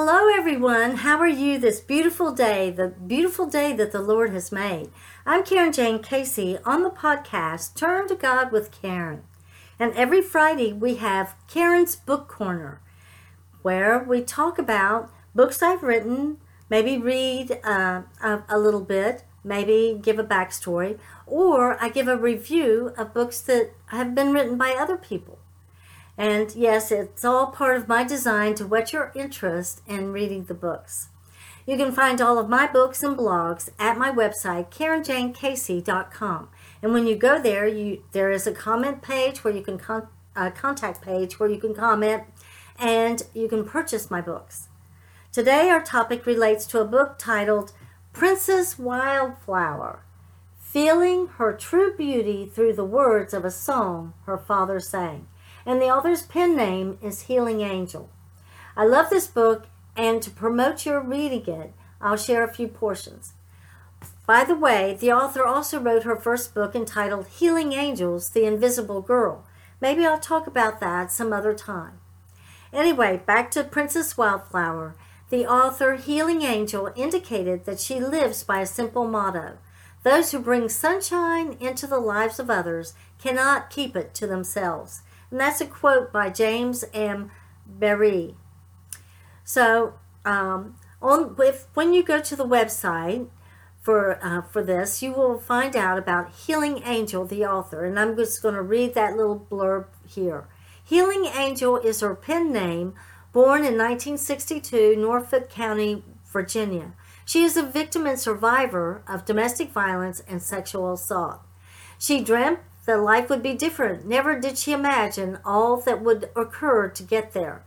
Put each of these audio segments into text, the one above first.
Hello, everyone. How are you this beautiful day, the beautiful day that the Lord has made? I'm Karen Jane Casey on the podcast Turn to God with Karen. And every Friday we have Karen's Book Corner, where we talk about books I've written, maybe read uh, a, a little bit, maybe give a backstory, or I give a review of books that have been written by other people. And yes, it's all part of my design to whet your interest in reading the books. You can find all of my books and blogs at my website, KarenJaneCasey.com. And when you go there, you there is a comment page where you can con- a contact page where you can comment and you can purchase my books. Today, our topic relates to a book titled Princess Wildflower Feeling Her True Beauty Through the Words of a Song Her Father Sang and the author's pen name is Healing Angel. I love this book, and to promote your reading it, I'll share a few portions. By the way, the author also wrote her first book entitled Healing Angels The Invisible Girl. Maybe I'll talk about that some other time. Anyway, back to Princess Wildflower. The author, Healing Angel, indicated that she lives by a simple motto Those who bring sunshine into the lives of others cannot keep it to themselves. And that's a quote by James M. Barrie. So, um, on if when you go to the website for uh, for this, you will find out about Healing Angel, the author, and I'm just going to read that little blurb here. Healing Angel is her pen name, born in 1962, Norfolk County, Virginia. She is a victim and survivor of domestic violence and sexual assault. She dreamt that life would be different. Never did she imagine all that would occur to get there.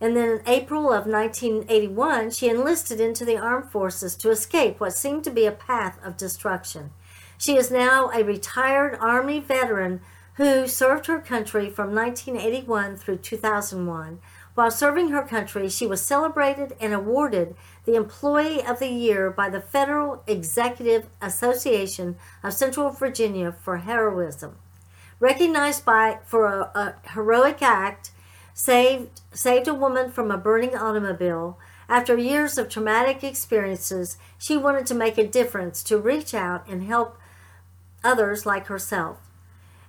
And then in April of 1981, she enlisted into the armed forces to escape what seemed to be a path of destruction. She is now a retired Army veteran who served her country from 1981 through 2001. While serving her country, she was celebrated and awarded the Employee of the Year by the Federal Executive Association of Central Virginia for heroism. Recognized by for a, a heroic act, saved saved a woman from a burning automobile. After years of traumatic experiences, she wanted to make a difference to reach out and help others like herself.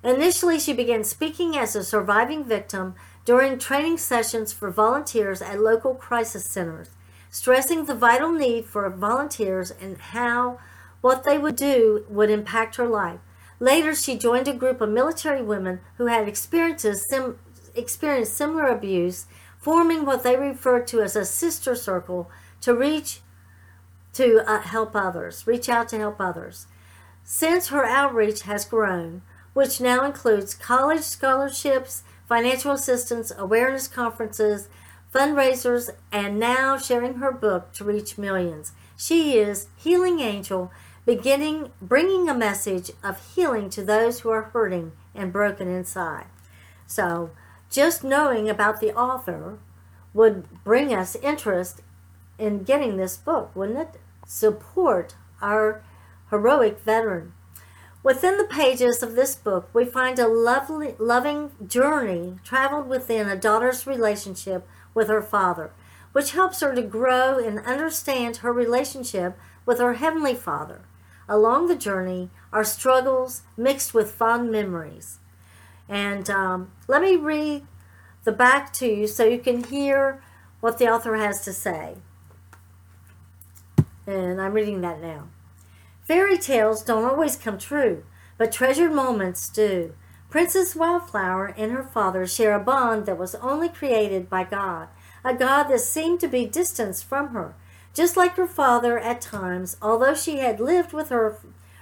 Initially, she began speaking as a surviving victim during training sessions for volunteers at local crisis centers stressing the vital need for volunteers and how what they would do would impact her life. Later, she joined a group of military women who had experiences sim- experienced similar abuse, forming what they referred to as a sister circle to reach to uh, help others, reach out to help others. Since her outreach has grown, which now includes college scholarships, financial assistance, awareness conferences, fundraisers, and now sharing her book to reach millions. She is Healing Angel, beginning bringing a message of healing to those who are hurting and broken inside. So, just knowing about the author would bring us interest in getting this book, wouldn't it? Support our heroic veteran. Within the pages of this book, we find a lovely, loving journey traveled within a daughter's relationship with her Father, which helps her to grow and understand her relationship with her Heavenly Father. Along the journey are struggles mixed with fond memories. And um, let me read the back to you so you can hear what the author has to say. And I'm reading that now. Fairy tales don't always come true, but treasured moments do. Princess Wildflower and her father share a bond that was only created by God, a God that seemed to be distanced from her. Just like her father at times, although she had lived with her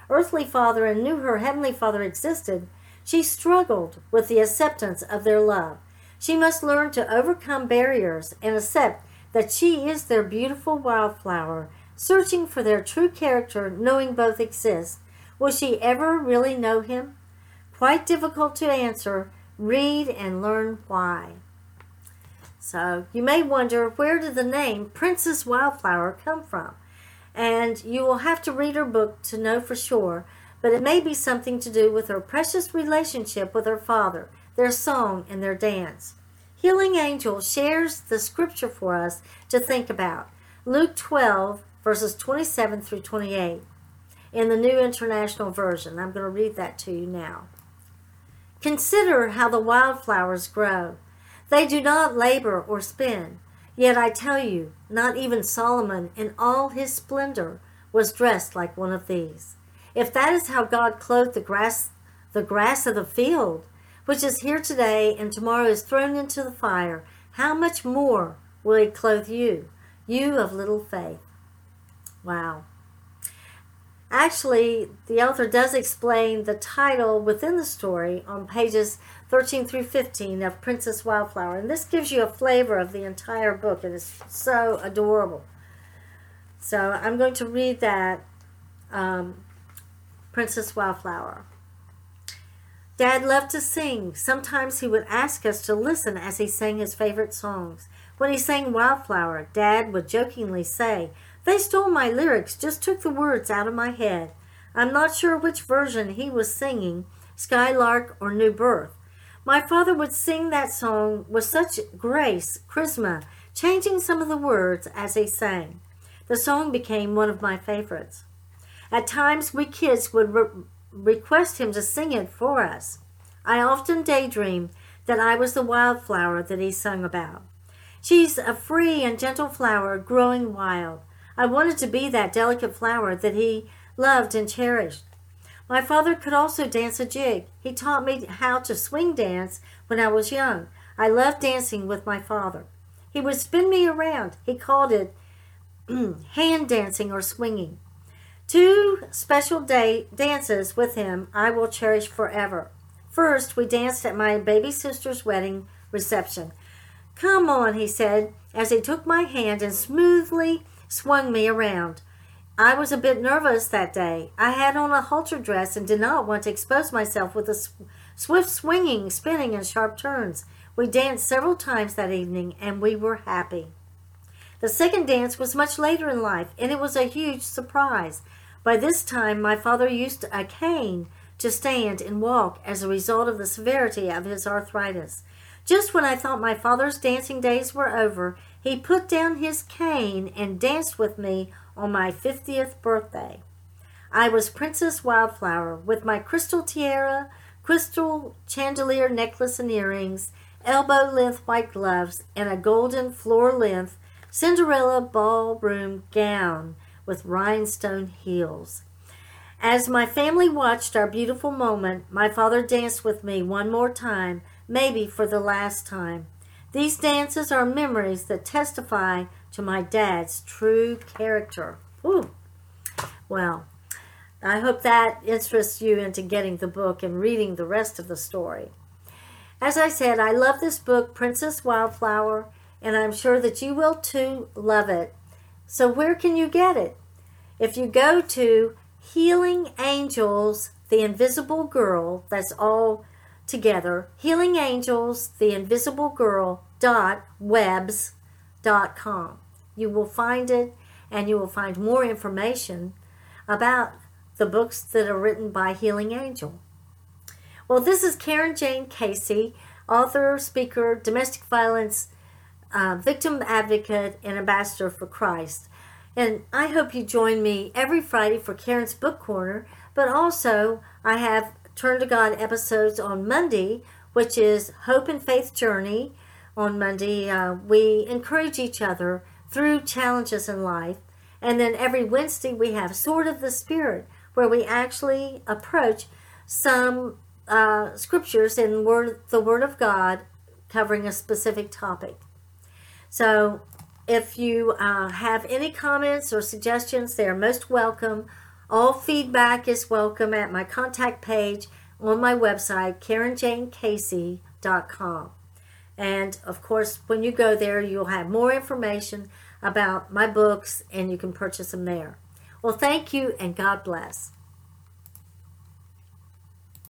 earthly father and knew her heavenly father existed, she struggled with the acceptance of their love. She must learn to overcome barriers and accept that she is their beautiful wildflower, searching for their true character, knowing both exist. Will she ever really know him? Quite difficult to answer. Read and learn why. So you may wonder where did the name Princess Wildflower come from? And you will have to read her book to know for sure, but it may be something to do with her precious relationship with her father, their song, and their dance. Healing Angel shares the scripture for us to think about. Luke 12, verses 27 through 28 in the New International Version. I'm going to read that to you now. Consider how the wildflowers grow. They do not labor or spin. Yet I tell you, not even Solomon in all his splendor was dressed like one of these. If that is how God clothed the grass, the grass of the field, which is here today and tomorrow is thrown into the fire, how much more will he clothe you, you of little faith? Wow. Actually, the author does explain the title within the story on pages 13 through 15 of Princess Wildflower. And this gives you a flavor of the entire book. It is so adorable. So I'm going to read that um, Princess Wildflower. Dad loved to sing. Sometimes he would ask us to listen as he sang his favorite songs. When he sang Wildflower, Dad would jokingly say, They stole my lyrics, just took the words out of my head. I'm not sure which version he was singing, Skylark or New Birth. My father would sing that song with such grace, charisma, changing some of the words as he sang. The song became one of my favorites. At times, we kids would re- request him to sing it for us. I often daydream that I was the wildflower that he sung about. She's a free and gentle flower growing wild. I wanted to be that delicate flower that he loved and cherished. My father could also dance a jig. He taught me how to swing dance when I was young. I loved dancing with my father. He would spin me around. He called it hand dancing or swinging. Two special day dances with him I will cherish forever. First, we danced at my baby sister's wedding reception. Come on, he said, as he took my hand and smoothly swung me around. I was a bit nervous that day. I had on a halter dress and did not want to expose myself with the swift swinging, spinning, and sharp turns. We danced several times that evening, and we were happy. The second dance was much later in life, and it was a huge surprise. By this time, my father used a cane to stand and walk as a result of the severity of his arthritis. Just when I thought my father's dancing days were over, he put down his cane and danced with me on my 50th birthday. I was Princess Wildflower with my crystal tiara, crystal chandelier necklace and earrings, elbow length white gloves, and a golden floor length Cinderella ballroom gown with rhinestone heels. As my family watched our beautiful moment, my father danced with me one more time, maybe for the last time. These dances are memories that testify to my dad's true character. Ooh. Well, I hope that interests you into getting the book and reading the rest of the story. As I said, I love this book, Princess Wildflower, and I'm sure that you will too love it. So, where can you get it? If you go to Healing Angels, The Invisible Girl, that's all together, Healing Angels, The Invisible Girl dot webs dot com. You will find it and you will find more information about the books that are written by Healing Angel. Well, this is Karen Jane Casey, author, speaker, domestic violence uh, victim advocate, and ambassador for Christ. And I hope you join me every Friday for Karen's Book Corner, but also I have Turn to God episodes on Monday, which is Hope and Faith Journey. On Monday, uh, we encourage each other through challenges in life. And then every Wednesday, we have Sword of the Spirit, where we actually approach some uh, scriptures in word, the Word of God covering a specific topic. So if you uh, have any comments or suggestions, they are most welcome. All feedback is welcome at my contact page on my website, KarenJaneCasey.com. And of course, when you go there, you'll have more information about my books and you can purchase them there. Well, thank you and God bless.